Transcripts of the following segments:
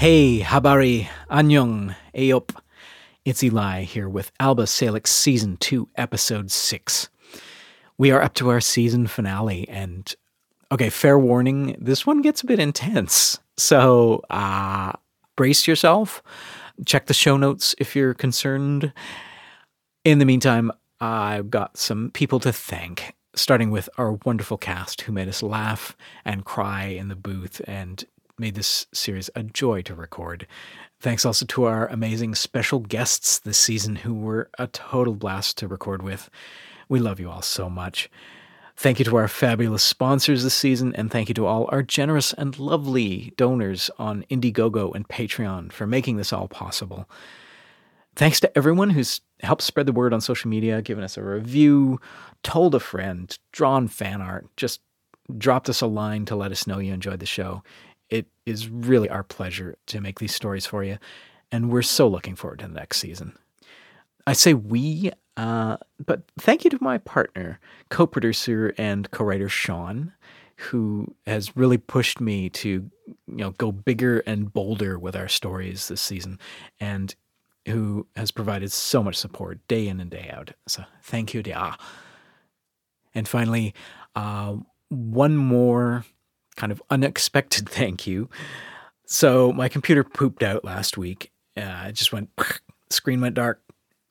Hey, habari, annyeong, ayop. It's Eli here with Alba Salix Season 2, Episode 6. We are up to our season finale, and okay, fair warning, this one gets a bit intense. So, uh, brace yourself. Check the show notes if you're concerned. In the meantime, I've got some people to thank, starting with our wonderful cast who made us laugh and cry in the booth and made this series a joy to record. Thanks also to our amazing special guests this season who were a total blast to record with. We love you all so much. Thank you to our fabulous sponsors this season, and thank you to all our generous and lovely donors on Indiegogo and Patreon for making this all possible. Thanks to everyone who's helped spread the word on social media, given us a review, told a friend, drawn fan art, just dropped us a line to let us know you enjoyed the show it is really our pleasure to make these stories for you, and we're so looking forward to the next season. I say we, uh, but thank you to my partner, co producer, and co writer Sean, who has really pushed me to you know go bigger and bolder with our stories this season and who has provided so much support day in and day out so thank you Dia. and finally uh, one more kind of unexpected thank you. So my computer pooped out last week. Uh, it just went, screen went dark,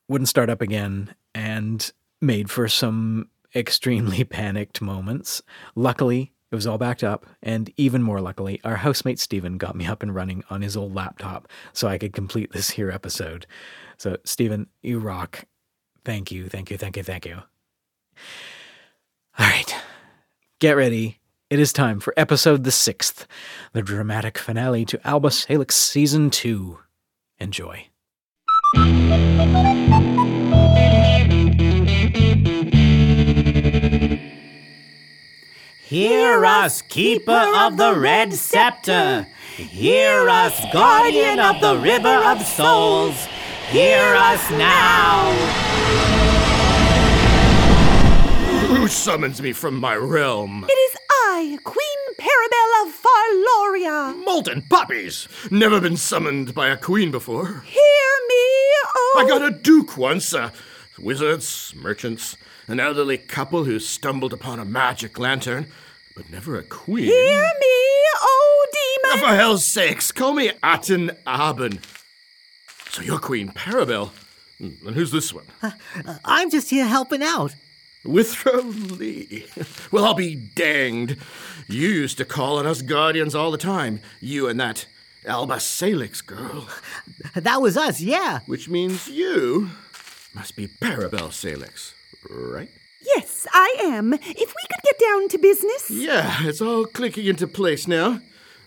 wouldn't start up again, and made for some extremely panicked moments. Luckily, it was all backed up, and even more luckily, our housemate Stephen got me up and running on his old laptop so I could complete this here episode. So, Stephen, you rock. Thank you, thank you, thank you, thank you. All right, get ready it is time for episode the sixth, the dramatic finale to Alba Salix Season 2. Enjoy. Hear us, keeper of the red scepter. Hear us, guardian of the river of souls. Hear us now. Who summons me from my realm? It is I, Queen Parabel of Farloria. Molten puppies! Never been summoned by a queen before. Hear me, oh. I got a duke once. Uh, wizards, merchants, an elderly couple who stumbled upon a magic lantern, but never a queen. Hear me, oh demon! For hell's sakes, call me Aten Aben. So you're Queen Parabel. Hmm, And who's this one? Uh, I'm just here helping out. Withrow Lee. Well, I'll be danged. You used to call on us guardians all the time. You and that Alba Salix girl. That was us, yeah. Which means you must be Parabel Salix, right? Yes, I am. If we could get down to business. Yeah, it's all clicking into place now.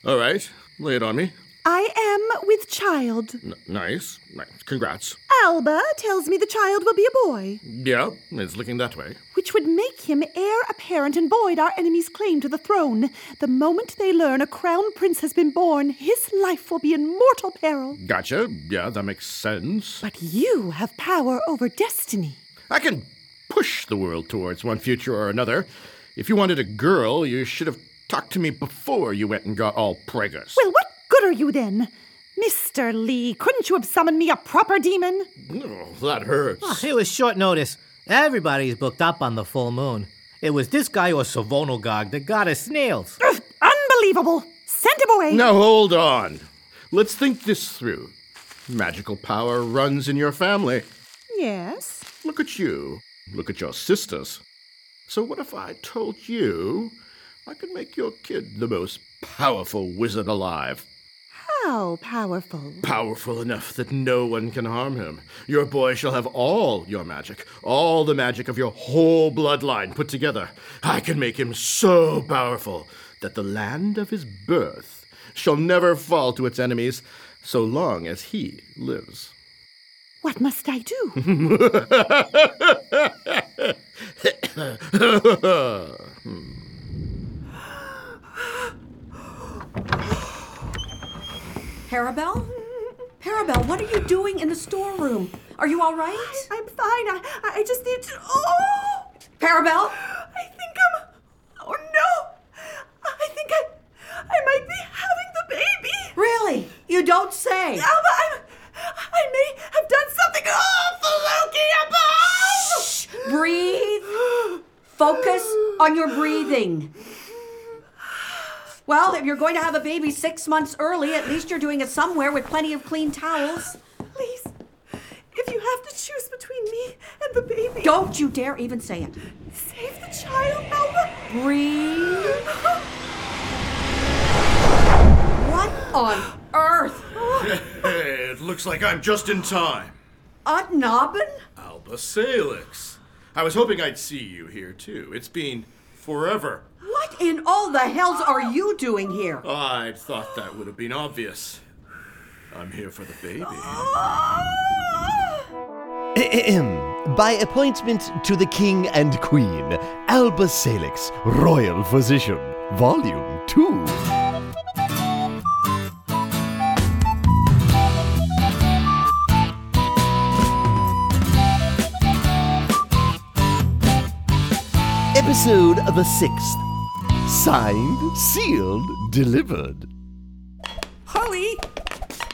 All right, lay it on me. I am with child. N- nice. nice. Congrats. Alba tells me the child will be a boy, Yeah, it's looking that way. which would make him heir apparent and void our enemy's claim to the throne. The moment they learn a crown prince has been born, his life will be in mortal peril. Gotcha. Yeah, that makes sense. But you have power over destiny. I can push the world towards one future or another. If you wanted a girl, you should have talked to me before you went and got all preggers. Well, what good are you then? Mr. Lee, couldn't you have summoned me a proper demon? Oh, that hurts. Oh, it was short notice. Everybody's booked up on the full moon. It was this guy or Savonogog that got us snails. Ugh, unbelievable! Send him away. Now hold on. Let's think this through. Magical power runs in your family. Yes. Look at you. Look at your sisters. So what if I told you I could make your kid the most powerful wizard alive? How powerful? Powerful enough that no one can harm him. Your boy shall have all your magic, all the magic of your whole bloodline put together. I can make him so powerful that the land of his birth shall never fall to its enemies so long as he lives. What must I do? Parabel? Parabel, what are you doing in the storeroom? Are you all right? I'm fine. I, I just need to. Oh! Parabel? I think I'm. Oh no! I think I. I might be having the baby. Really? You don't say. Alba, I'm. I may have done something awful, Loki above! Breathe. Focus on your breathing. Well, if you're going to have a baby six months early, at least you're doing it somewhere with plenty of clean towels. Please, if you have to choose between me and the baby, Don't you dare even say it. save the child, Alba. Breathe. What on earth? It looks like I'm just in time. Utnobben? Alba Salix. I was hoping I'd see you here too. It's been forever. What in all the hells are you doing here? I'd thought that would have been obvious. I'm here for the baby. Ahem. By appointment to the King and Queen, Alba Salix, Royal Physician, Volume 2. Episode the sixth. Signed, sealed, delivered. Holly!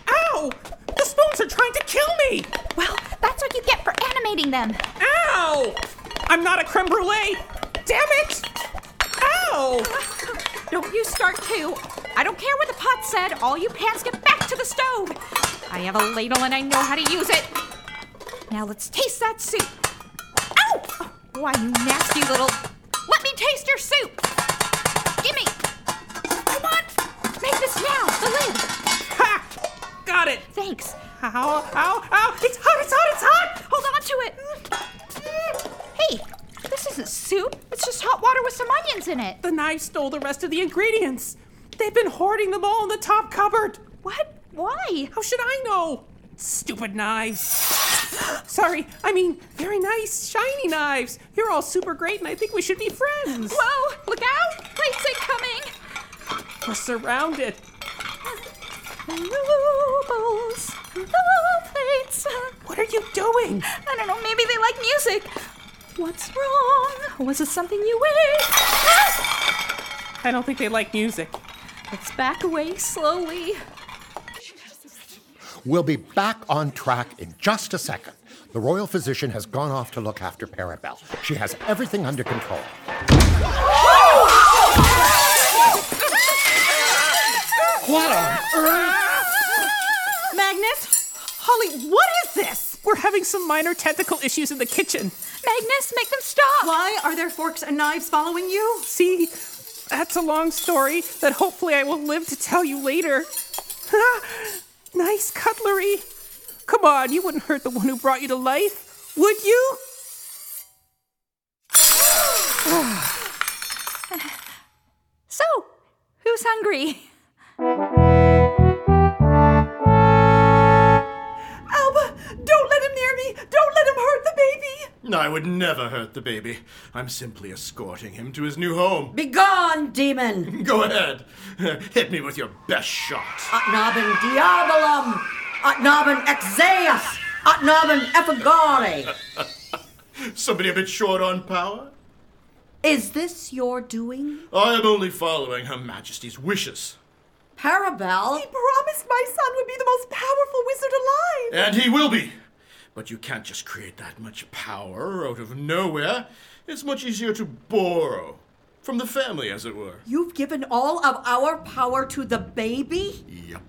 Ow! The spoons are trying to kill me! Well, that's what you get for animating them. Ow! I'm not a creme brulee! Damn it! Ow! Don't you start too. I don't care what the pot said. All you pans get back to the stove. I have a ladle and I know how to use it. Now let's taste that soup. Ow! Why, you nasty little. Let me taste your soup. Gimme. Come on. Make this now. The lid. Ha! Got it! Thanks. Ow, ow, ow! It's hot, it's hot, it's hot! Hold on to it. Hey, this isn't soup. It's just hot water with some onions in it. The knife stole the rest of the ingredients. They've been hoarding them all in the top cupboard. What? Why? How should I know? Stupid knives. Sorry, I mean, very nice, shiny knives. You're all super great, and I think we should be friends. Whoa! Look out! Plates incoming. We're surrounded. Hello, bowls. Hello, plates. What are you doing? I don't know, maybe they like music. What's wrong? Was it something you ate? Ah! I don't think they like music. Let's back away slowly. We'll be back on track in just a second. The royal physician has gone off to look after Parabel. She has everything under control. What on earth? Magnus? Holly, what is this? We're having some minor technical issues in the kitchen. Magnus, make them stop. Why are there forks and knives following you? See, that's a long story that hopefully I will live to tell you later. nice cutlery. Come on, you wouldn't hurt the one who brought you to life, would you? So, who's hungry? Alba, don't let him near me. Don't let him hurt the baby. I would never hurt the baby. I'm simply escorting him to his new home. Begone, demon! Go ahead. Hit me with your best shot. Atnabin diabolum! Atnabin exeus! Atnabin effigare! Somebody a bit short on power? Is this your doing? I am only following Her Majesty's wishes. Parabel? He promised my son would be the most powerful wizard alive. And he will be. But you can't just create that much power out of nowhere. It's much easier to borrow From the family, as it were. You've given all of our power to the baby? Yep.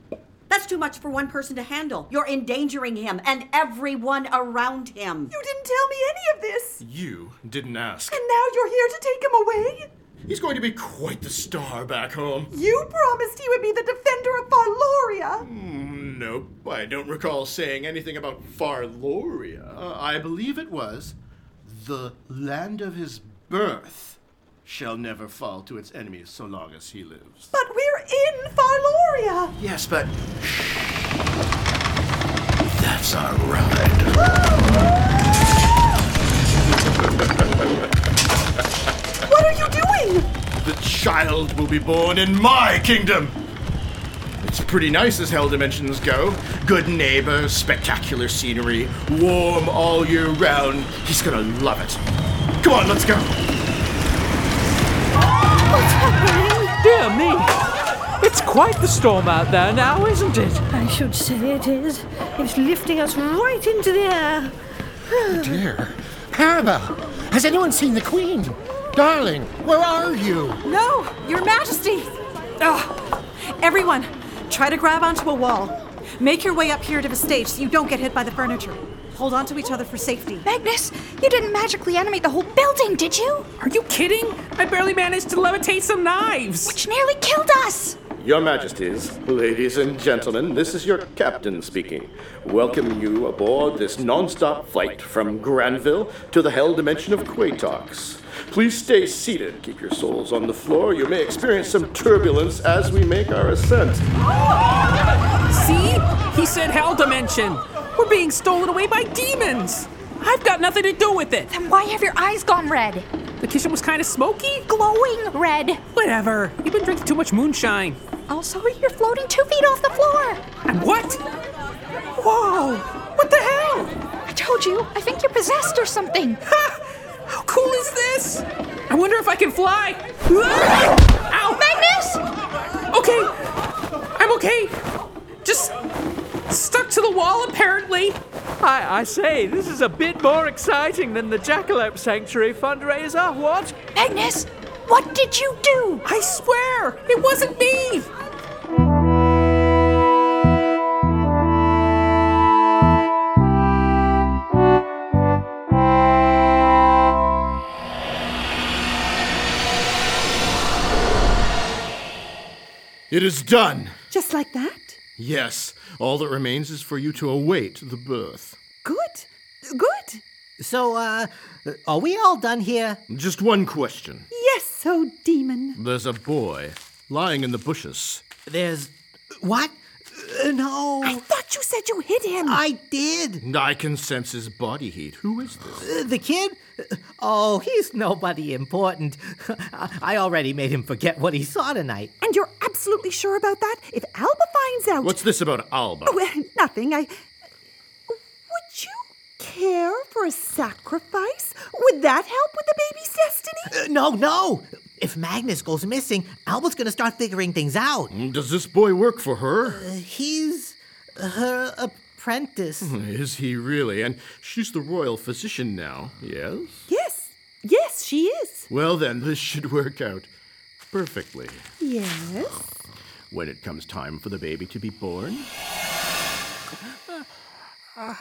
That's too much for one person to handle. You're endangering him and everyone around him. You didn't tell me any of this. You didn't ask. And now you're here to take him away? He's going to be quite the star back home. You promised he would be the defender of Farloria. Mm, nope, I don't recall saying anything about Farloria. I believe it was the land of his birth shall never fall to its enemies so long as he lives. But we're in Farloria. Yes, but that's our ride. The child will be born in my kingdom. It's pretty nice as hell dimensions go. Good neighbors, spectacular scenery, warm all year round. He's gonna love it. Come on, let's go. What's happening? Dear me! It's quite the storm out there now, isn't it? I should say it is. It's lifting us right into the air. Oh dear. Parabel, has anyone seen the Queen? Darling, where are you? No, Your Majesty. Ugh. Everyone, try to grab onto a wall. Make your way up here to the stage so you don't get hit by the furniture. Hold on to each other for safety. Magnus, you didn't magically animate the whole building, did you? Are you kidding? I barely managed to levitate some knives. Which nearly killed us. Your Majesties, ladies and gentlemen, this is your captain speaking. Welcome you aboard this non-stop flight from Granville to the hell dimension of Quatox. Please stay seated. Keep your souls on the floor. You may experience some turbulence as we make our ascent. See? He said hell dimension. We're being stolen away by demons. I've got nothing to do with it. Then why have your eyes gone red? The kitchen was kind of smoky. Glowing red. Whatever. You've been drinking too much moonshine. Also, you're floating two feet off the floor. And what? Whoa! What the hell? I told you, I think you're possessed or something. How cool is this? I wonder if I can fly. Ow! Magnus! Okay. I'm okay. Just stuck to the wall, apparently. I, I say, this is a bit more exciting than the Jackalope Sanctuary fundraiser, what? Magnus, what did you do? I swear, it wasn't me. It is done. Just like that? Yes, all that remains is for you to await the birth. Good. Good. So, uh, are we all done here? Just one question. Yes, oh demon. There's a boy lying in the bushes. There's. What? Uh, no. I thought you said you hit him. I did. I can sense his body heat. Who is this? Uh, the kid? Oh, he's nobody important. I already made him forget what he saw tonight. And you're absolutely sure about that? If Alba finds out. What's this about Alba? Oh, nothing. I. Would you care for a sacrifice? Would that help with the baby's destiny? Uh, no, no. If Magnus goes missing, Alba's gonna start figuring things out. Does this boy work for her? Uh, he's her apprentice. Is he really? And she's the royal physician now, yes? Yes. Yes, she is. Well, then, this should work out perfectly. Yes. When it comes time for the baby to be born,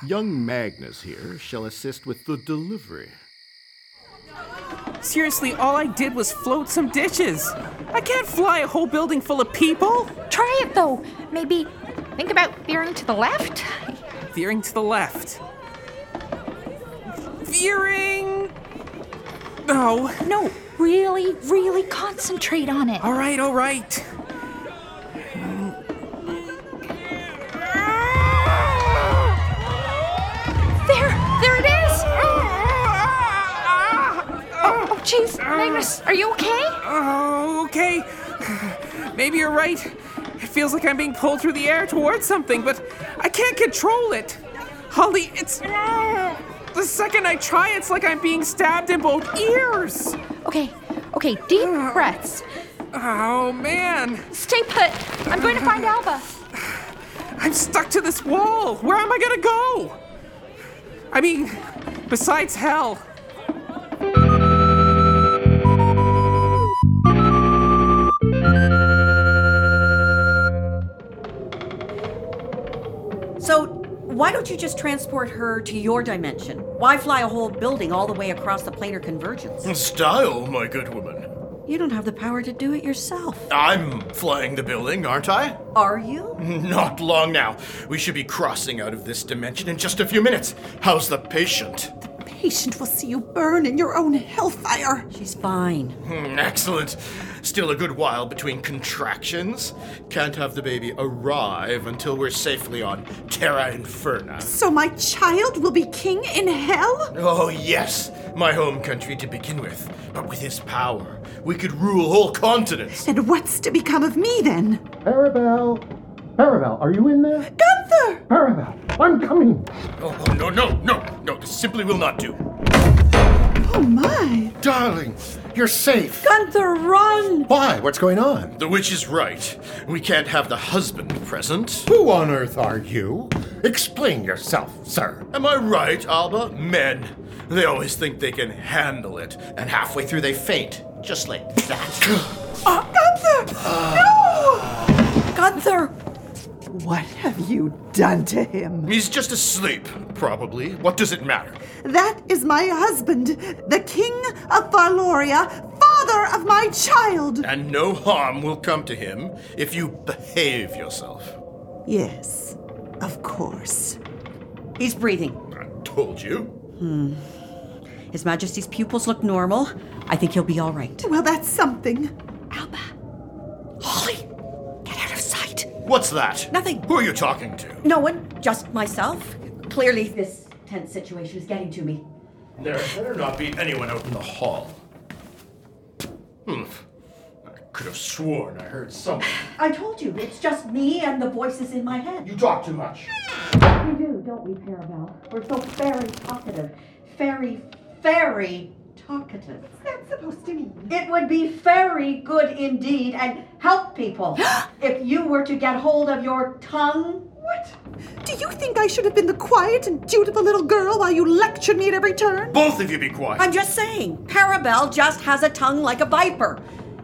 young Magnus here shall assist with the delivery. Seriously, all I did was float some dishes. I can't fly a whole building full of people. Try it though. Maybe think about veering to the left. Veering to the left. Veering. No. No, really, really concentrate on it. All right, all right. Jeez, Magnus, are you okay? Oh, okay. Maybe you're right. It feels like I'm being pulled through the air towards something, but I can't control it. Holly, it's. The second I try, it's like I'm being stabbed in both ears. Okay, okay, deep breaths. Oh, man. Stay put. I'm going to find Alba. I'm stuck to this wall. Where am I gonna go? I mean, besides hell. Don't you just transport her to your dimension? Why fly a whole building all the way across the planar convergence? Style, my good woman. You don't have the power to do it yourself. I'm flying the building, aren't I? Are you? Not long now. We should be crossing out of this dimension in just a few minutes. How's the patient? Patient will see you burn in your own hellfire. She's fine. Hmm, excellent. Still a good while between contractions. Can't have the baby arrive until we're safely on Terra Inferna. So my child will be king in hell? Oh, yes, my home country to begin with. But with his power, we could rule whole continents. And what's to become of me then? Parabel! Parabel, are you in there? Gunther! Parabel, I'm coming! Oh, oh, no, no, no, no, this simply will not do. Oh my! Darling, you're safe. Gunther, run! Why? What's going on? The witch is right. We can't have the husband present. Who on earth are you? Explain yourself, sir. Am I right, Alba? Men. They always think they can handle it, and halfway through they faint. Just like that. Oh, Gunther! Ah. No! Gunther! What have you done to him? He's just asleep, probably. What does it matter? That is my husband, the King of Farloria, father of my child. And no harm will come to him if you behave yourself. Yes, of course. He's breathing. I told you. Hmm. His Majesty's pupils look normal. I think he'll be all right. Well, that's something. Alba. Holly, get out of sight. What's that? Nothing. Who are you talking to? No one, just myself. Clearly, this tense situation is getting to me. There better not be anyone out in the hall. Hmm. I could have sworn I heard someone. I told you, it's just me and the voices in my head. You talk too much. We do, don't we, Parabel? We're so very talkative. Very, very talkative. What's that supposed to mean? It would be very good indeed and help people if you were to get hold of your tongue. What? Do you think I should have been the quiet and dutiful little girl while you lectured me at every turn? Both of you be quiet. I'm just saying, Parabel just has a tongue like a viper.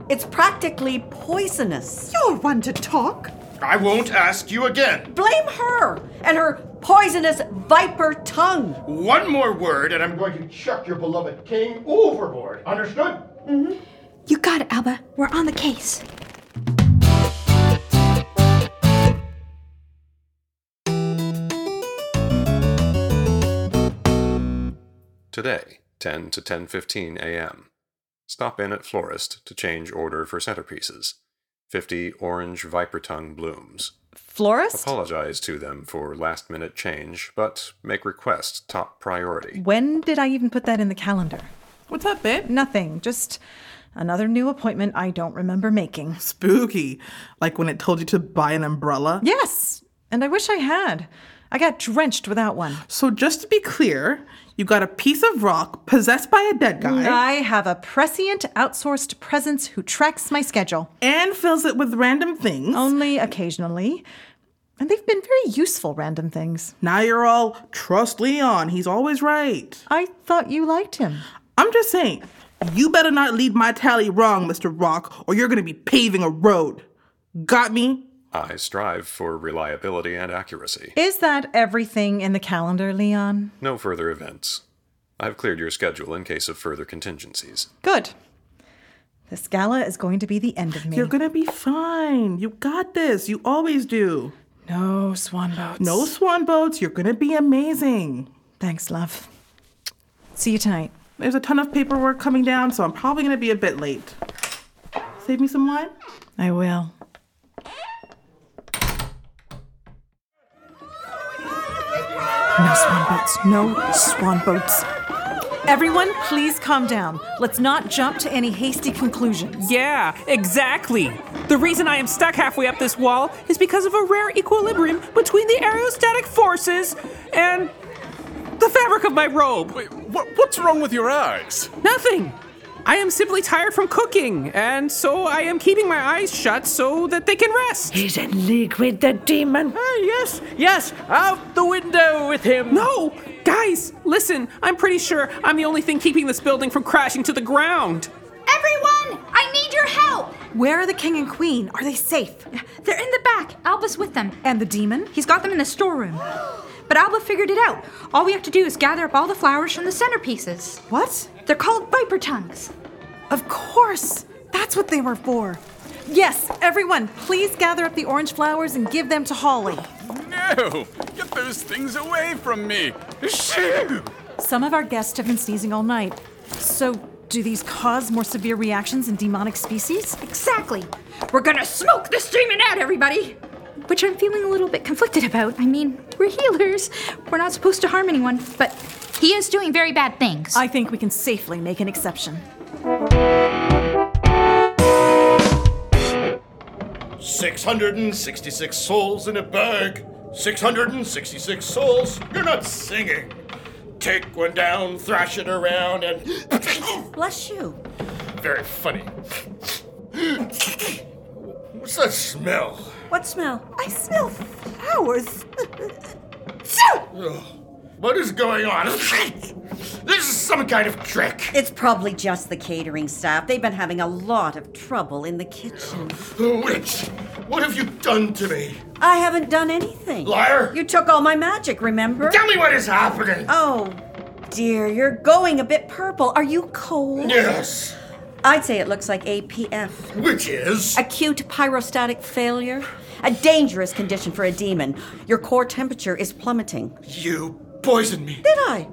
It's practically poisonous. You're one to talk. I won't ask you again. Blame her and her poisonous viper tongue. One more word, and I'm going to chuck your beloved king overboard. Understood? Mm-hmm. You got it, Alba. We're on the case. Today, 10 to 10:15 a.m. Stop in at florist to change order for centerpieces. 50 orange viper tongue blooms. Florist? Apologize to them for last minute change, but make request top priority. When did I even put that in the calendar? What's up, babe? Nothing. Just another new appointment I don't remember making. Spooky. Like when it told you to buy an umbrella? Yes, and I wish I had. I got drenched without one. So, just to be clear, you got a piece of rock possessed by a dead guy I have a prescient outsourced presence who tracks my schedule. and fills it with random things. Only occasionally. And they've been very useful random things. Now you're all, trust Leon, he's always right. I thought you liked him. I'm just saying, you better not lead my tally wrong, Mr. Rock, or you're gonna be paving a road. Got me? I strive for reliability and accuracy. Is that everything in the calendar, Leon? No further events. I've cleared your schedule in case of further contingencies. Good. This gala is going to be the end of me. You're gonna be fine. You got this. You always do. No swan boats. No swan boats. You're gonna be amazing. Thanks, love. See you tonight. There's a ton of paperwork coming down, so I'm probably gonna be a bit late. Save me some wine? I will. No swan boats. No swan boats. Everyone, please calm down. Let's not jump to any hasty conclusions. Yeah, exactly. The reason I am stuck halfway up this wall is because of a rare equilibrium between the aerostatic forces and the fabric of my robe. Wait, what, what's wrong with your eyes? Nothing. I am simply tired from cooking, and so I am keeping my eyes shut so that they can rest. He's in league with the demon. Ah, yes, yes, out the window with him. No! Guys, listen, I'm pretty sure I'm the only thing keeping this building from crashing to the ground. Everyone, I need your help. Where are the king and queen? Are they safe? They're in the back. Alba's with them. And the demon? He's got them in the storeroom. But Alba figured it out. All we have to do is gather up all the flowers from the centerpieces. What? They're called viper tongues. Of course. That's what they were for. Yes, everyone, please gather up the orange flowers and give them to Holly. No! Get those things away from me! Shoo! Some of our guests have been sneezing all night. So, do these cause more severe reactions in demonic species? Exactly. We're gonna smoke this demon out, everybody! Which I'm feeling a little bit conflicted about. I mean, we're healers. We're not supposed to harm anyone, but he is doing very bad things. I think we can safely make an exception. 666 souls in a bag. 666 souls. You're not singing. Take one down, thrash it around, and. Bless you. Very funny. What's that smell? What smell? I smell flowers. Ugh. What is going on? This is some kind of trick. It's probably just the catering staff. They've been having a lot of trouble in the kitchen. Witch, what have you done to me? I haven't done anything. Liar! You took all my magic, remember? Tell me what is happening. Oh, dear, you're going a bit purple. Are you cold? Yes. I'd say it looks like APF. Which is? Acute pyrostatic failure. A dangerous condition for a demon. Your core temperature is plummeting. You poisoned me. Did I?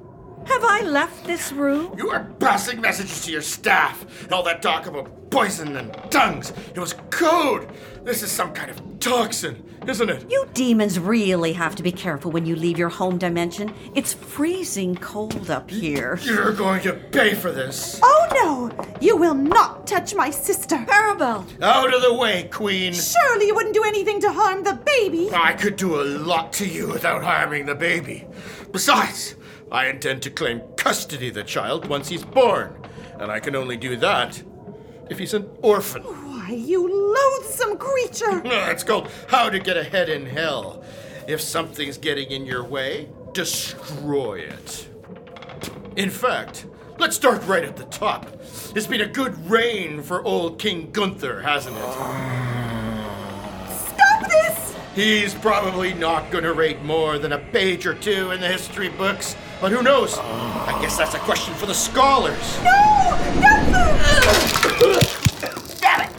Have I left this room? You are passing messages to your staff. And all that talk about poison and tongues. It was code. This is some kind of toxin, isn't it? You demons really have to be careful when you leave your home dimension. It's freezing cold up here. You're going to pay for this. Oh no! You will not touch my sister. Parabel! Out of the way, Queen. Surely you wouldn't do anything to harm the baby. I could do a lot to you without harming the baby. Besides, I intend to claim custody of the child once he's born. And I can only do that if he's an orphan. Why, you loathsome creature! No, It's called How to Get Ahead in Hell. If something's getting in your way, destroy it. In fact, let's start right at the top. It's been a good reign for old King Gunther, hasn't it? Ah. Stop this! He's probably not going to rate more than a page or two in the history books. But who knows? I guess that's a question for the scholars. No! Damn it!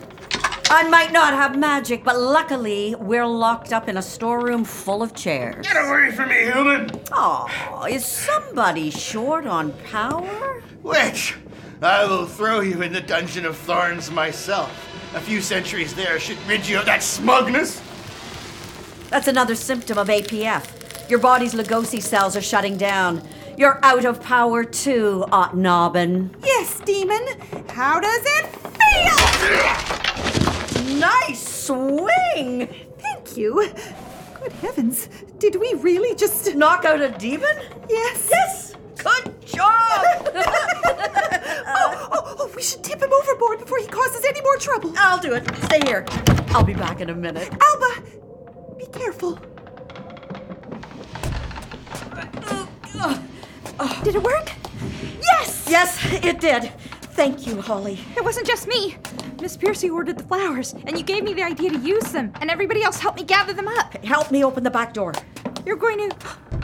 I might not have magic, but luckily we're locked up in a storeroom full of chairs. Get away from me, human! Oh, is somebody short on power? Witch, I will throw you in the Dungeon of Thorns myself. A few centuries there should rid you of that smugness. That's another symptom of APF. Your body's Lugosi cells are shutting down. You're out of power too, Otnobbin. Yes, demon. How does it feel? Nice swing! Thank you. Good heavens. Did we really just knock out a demon? Yes. Yes! Good job! oh, oh, oh, we should tip him overboard before he causes any more trouble. I'll do it. Stay here. I'll be back in a minute. Alba, be careful. Did it work? Yes! Yes, it did. Thank you, Holly. It wasn't just me. Miss Piercy ordered the flowers, and you gave me the idea to use them, and everybody else helped me gather them up. Help me open the back door. You're going to.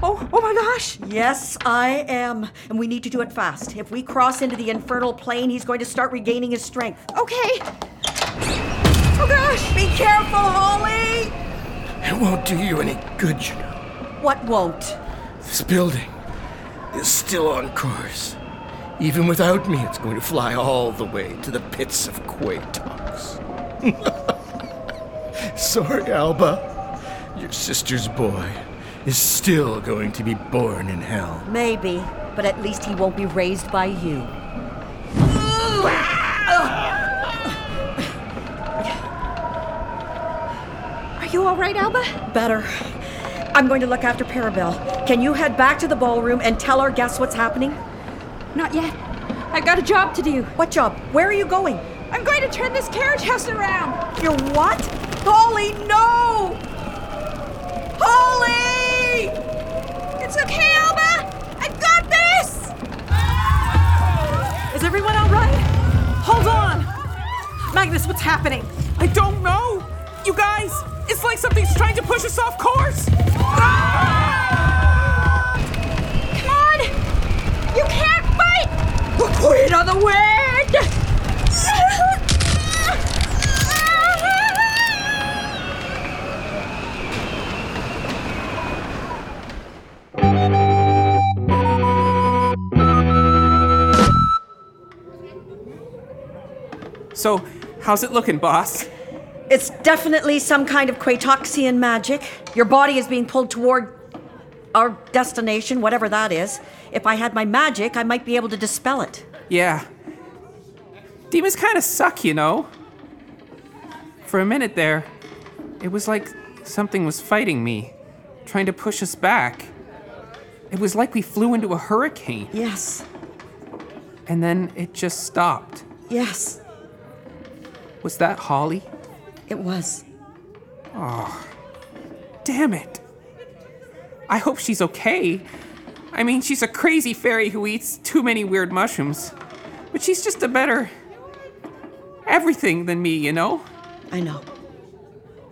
Oh, oh my gosh! Yes, I am. And we need to do it fast. If we cross into the infernal plane, he's going to start regaining his strength. Okay. Oh gosh! Be careful, Holly! It won't do you any good, you know. What won't? This building is still on course. Even without me, it's going to fly all the way to the pits of Quatox. Sorry, Alba. Your sister's boy is still going to be born in hell. Maybe, but at least he won't be raised by you. Ah! You all right, Alba? Better. I'm going to look after Parabel. Can you head back to the ballroom and tell our guests what's happening? Not yet. I've got a job to do. What job? Where are you going? I'm going to turn this carriage house around. You're what? Holly, no! Holly! It's okay, Alba. I've got this. Is everyone all right? Hold on. Magnus, what's happening? I don't know. You guys, it's like something's trying to push us off course. Ah! Come on! You can't fight! The Queen of the Wind! So, how's it looking, boss? It's definitely some kind of Quatoxian magic. Your body is being pulled toward our destination, whatever that is. If I had my magic, I might be able to dispel it. Yeah. Demons kind of suck, you know. For a minute there, it was like something was fighting me, trying to push us back. It was like we flew into a hurricane. Yes. And then it just stopped. Yes, Was that Holly? It was. Oh, damn it. I hope she's okay. I mean, she's a crazy fairy who eats too many weird mushrooms. But she's just a better. everything than me, you know? I know.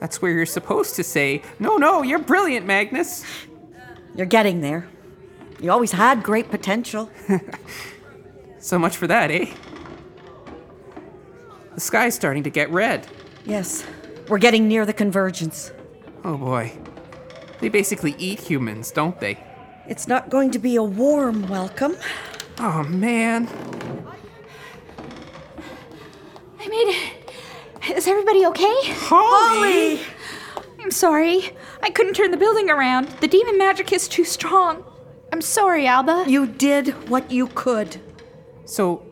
That's where you're supposed to say, no, no, you're brilliant, Magnus. You're getting there. You always had great potential. So much for that, eh? The sky's starting to get red. Yes, we're getting near the convergence. Oh boy. They basically eat humans, don't they? It's not going to be a warm welcome. Oh man. I made it. Is everybody okay? Holly! I'm sorry. I couldn't turn the building around. The demon magic is too strong. I'm sorry, Alba. You did what you could. So,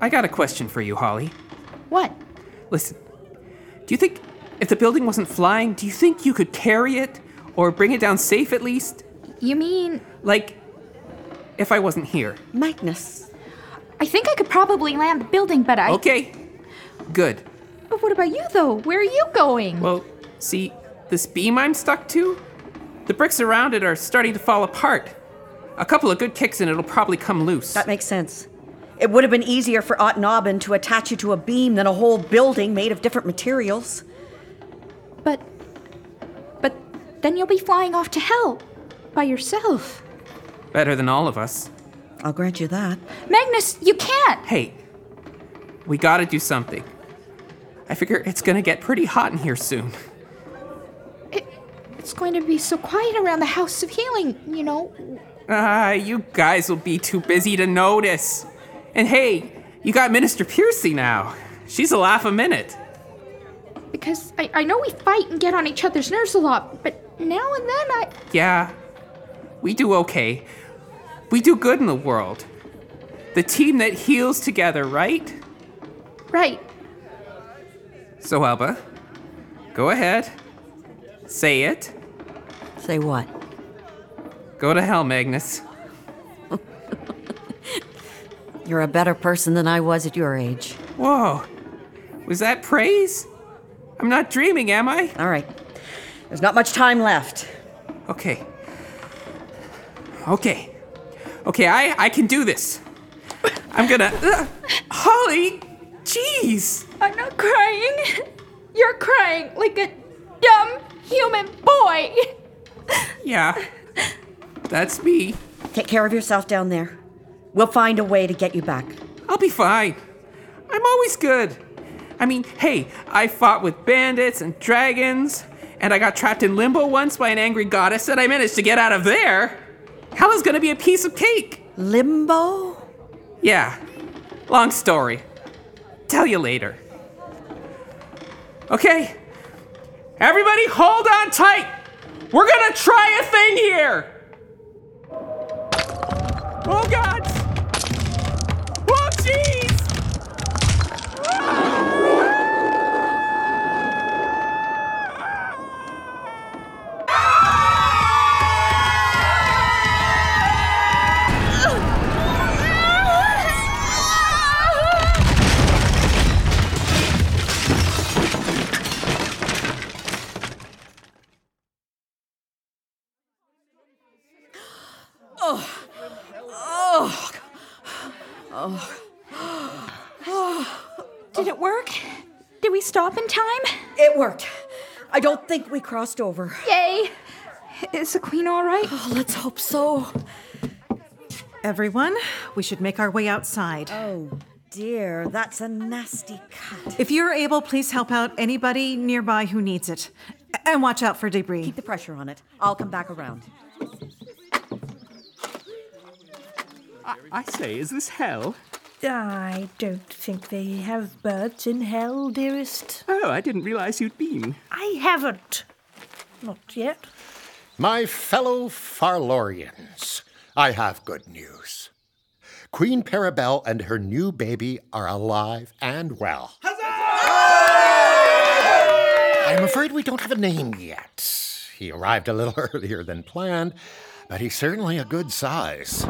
I got a question for you, Holly. What? Listen, do you think if the building wasn't flying, do you think you could carry it or bring it down safe at least? You mean Like, if I wasn't here. Magnus. I think I could probably land the building, but I. Okay, good. But what about you, though? Where are you going? Well, see, this beam I'm stuck to, the bricks around it are starting to fall apart. A couple of good kicks and it'll probably come loose. That makes sense. It would have been easier for Otnobin to attach you to a beam than a whole building made of different materials. But. But then you'll be flying off to hell by yourself. Better than all of us. I'll grant you that. Magnus, you can't! Hey, we gotta do something. I figure it's gonna get pretty hot in here soon. It, It's going to be so quiet around the House of Healing, you know. Ah, you guys will be too busy to notice. And hey, you got Minister Piercy now. She's a laugh a minute. Because I, I know we fight and get on each other's nerves a lot, but now and then I. Yeah, we do okay. We do good in the world. The team that heals together, right? Right. So, Alba, go ahead. Say it. Say what? Go to hell, Magnus. You're a better person than I was at your age. Whoa. Was that praise? I'm not dreaming, am I? All right. There's not much time left. Okay. Okay. Okay, I, I can do this. I'm gonna. Uh, Holly! Jeez! I'm not crying. You're crying like a dumb human boy. Yeah. That's me. Take care of yourself down there. We'll find a way to get you back. I'll be fine. I'm always good. I mean, hey, I fought with bandits and dragons, and I got trapped in limbo once by an angry goddess, and I managed to get out of there. Hell is gonna be a piece of cake. Limbo? Yeah. Long story. Tell you later. Okay. Everybody hold on tight. We're gonna try a thing here. Oh god. Stop in time? It worked. I don't think we crossed over. Yay! Is the queen all right? Oh, let's hope so. Everyone, we should make our way outside. Oh dear, that's a nasty cut. If you're able, please help out anybody nearby who needs it. And watch out for debris. Keep the pressure on it. I'll come back around. I, I say, is this hell? I don't think they have birds in hell, dearest. Oh, I didn't realize you'd been. I haven't. Not yet. My fellow Farlorians, I have good news. Queen Parabel and her new baby are alive and well. Huzzah! I'm afraid we don't have a name yet. He arrived a little earlier than planned, but he's certainly a good size.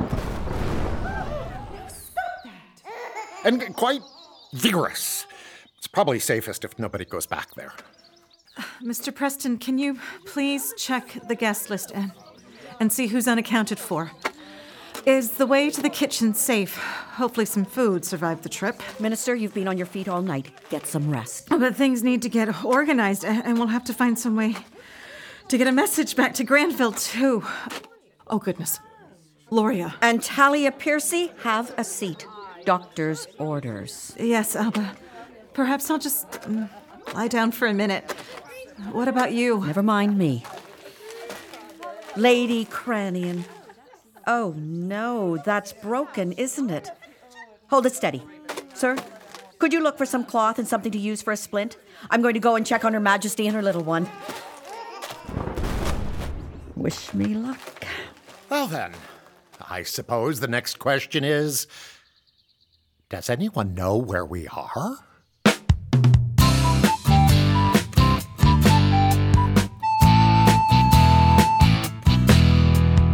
And quite vigorous. It's probably safest if nobody goes back there. Mr. Preston, can you please check the guest list and, and see who's unaccounted for? Is the way to the kitchen safe? Hopefully, some food survived the trip. Minister, you've been on your feet all night. Get some rest. But things need to get organized, and we'll have to find some way to get a message back to Granville, too. Oh, goodness. Loria. Antalia Piercy, have a seat. Doctor's orders. Yes, Alba. Perhaps I'll just mm, lie down for a minute. What about you? Never mind me. Lady Cranion. Oh no, that's broken, isn't it? Hold it steady. Sir, could you look for some cloth and something to use for a splint? I'm going to go and check on Her Majesty and her little one. Wish me luck. Well, then, I suppose the next question is Does anyone know where we are?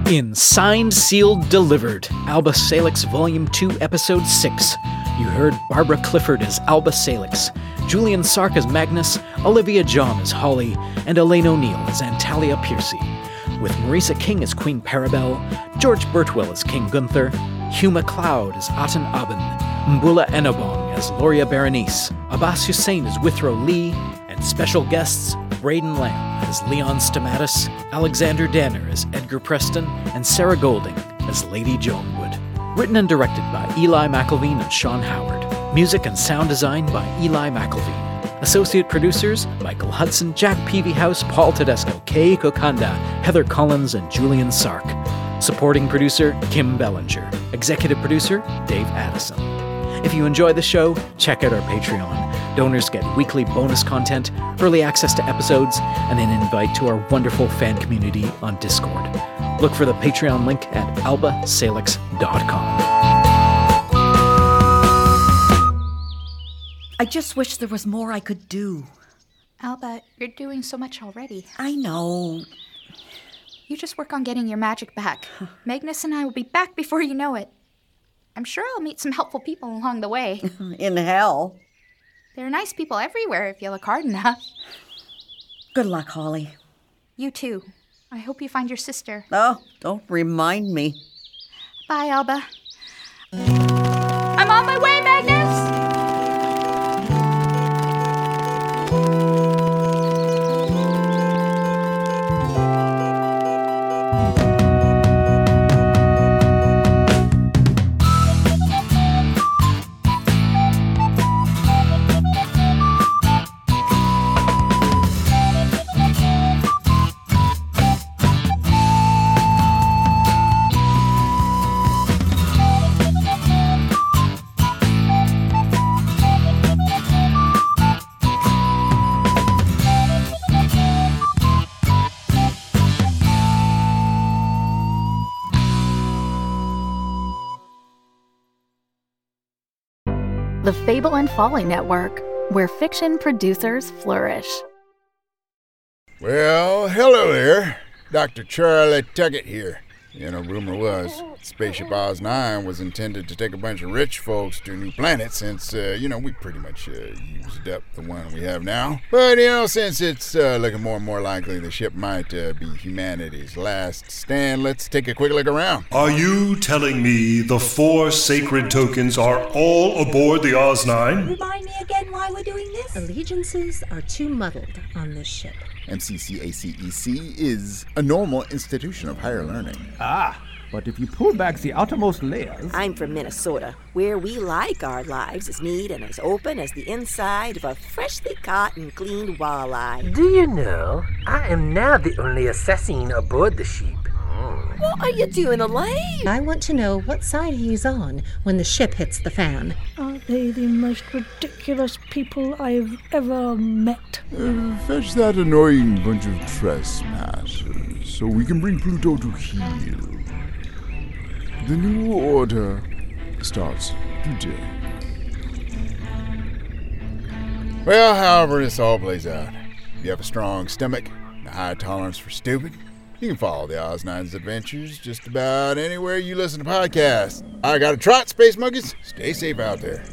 In Signed, Sealed, Delivered, Alba Salix Volume 2, Episode 6, you heard Barbara Clifford as Alba Salix, Julian Sark as Magnus, Olivia John as Holly, and Elaine O'Neill as Antalia Piercy, with Marisa King as Queen Parabel, George Birtwell as King Gunther, Hugh MacLeod as Aten Aben, Mbula Enobong as Loria Berenice, Abbas Hussein as Withrow Lee, and special guests Braden Lamb as Leon Stamatis, Alexander Danner as Edgar Preston, and Sarah Golding as Lady Joanwood. Written and directed by Eli McIlveen and Sean Howard. Music and sound design by Eli McIlveen. Associate producers Michael Hudson, Jack Peavyhouse, Paul Tedesco, Kei Kokanda, Heather Collins, and Julian Sark. Supporting producer Kim Bellinger. Executive producer Dave Addison. If you enjoy the show, check out our Patreon. Donors get weekly bonus content, early access to episodes, and an invite to our wonderful fan community on Discord. Look for the Patreon link at albasalix.com. I just wish there was more I could do. Alba, you're doing so much already. I know. You just work on getting your magic back. Magnus and I will be back before you know it. I'm sure I'll meet some helpful people along the way. In hell. There are nice people everywhere if you look hard enough. Good luck, Holly. You too. I hope you find your sister. Oh, don't remind me. Bye, Alba. I'm on my way, Magnus! And Folly Network, where fiction producers flourish. Well, hello there. Dr. Charlie Tuckett here. You know, rumor was Spaceship Oz 9 was intended to take a bunch of rich folks to a new planet since, uh, you know, we pretty much uh, used up the one we have now. But, you know, since it's uh, looking more and more likely the ship might uh, be humanity's last stand, let's take a quick look around. Are you telling me the four sacred tokens are all aboard the Oz 9? Remind me again why we're doing this? Allegiances are too muddled on this ship. MCCACEC E is a normal institution of higher learning. Ah, but if you pull back the outermost layers. I'm from Minnesota, where we like our lives as neat and as open as the inside of a freshly caught and cleaned walleye. Do you know, I am now the only assassin aboard the ship. What are you doing, Elaine? I want to know what side he's on when the ship hits the fan. Aren't they the most ridiculous people I've ever met? Uh, fetch that annoying bunch of trespassers so we can bring Pluto to heel. The new order starts today. Well, however this all plays out, if you have a strong stomach and a high tolerance for stupid, you can follow the Oz Nine's adventures just about anywhere you listen to podcasts. I got a trot, Space Monkeys. Stay safe out there.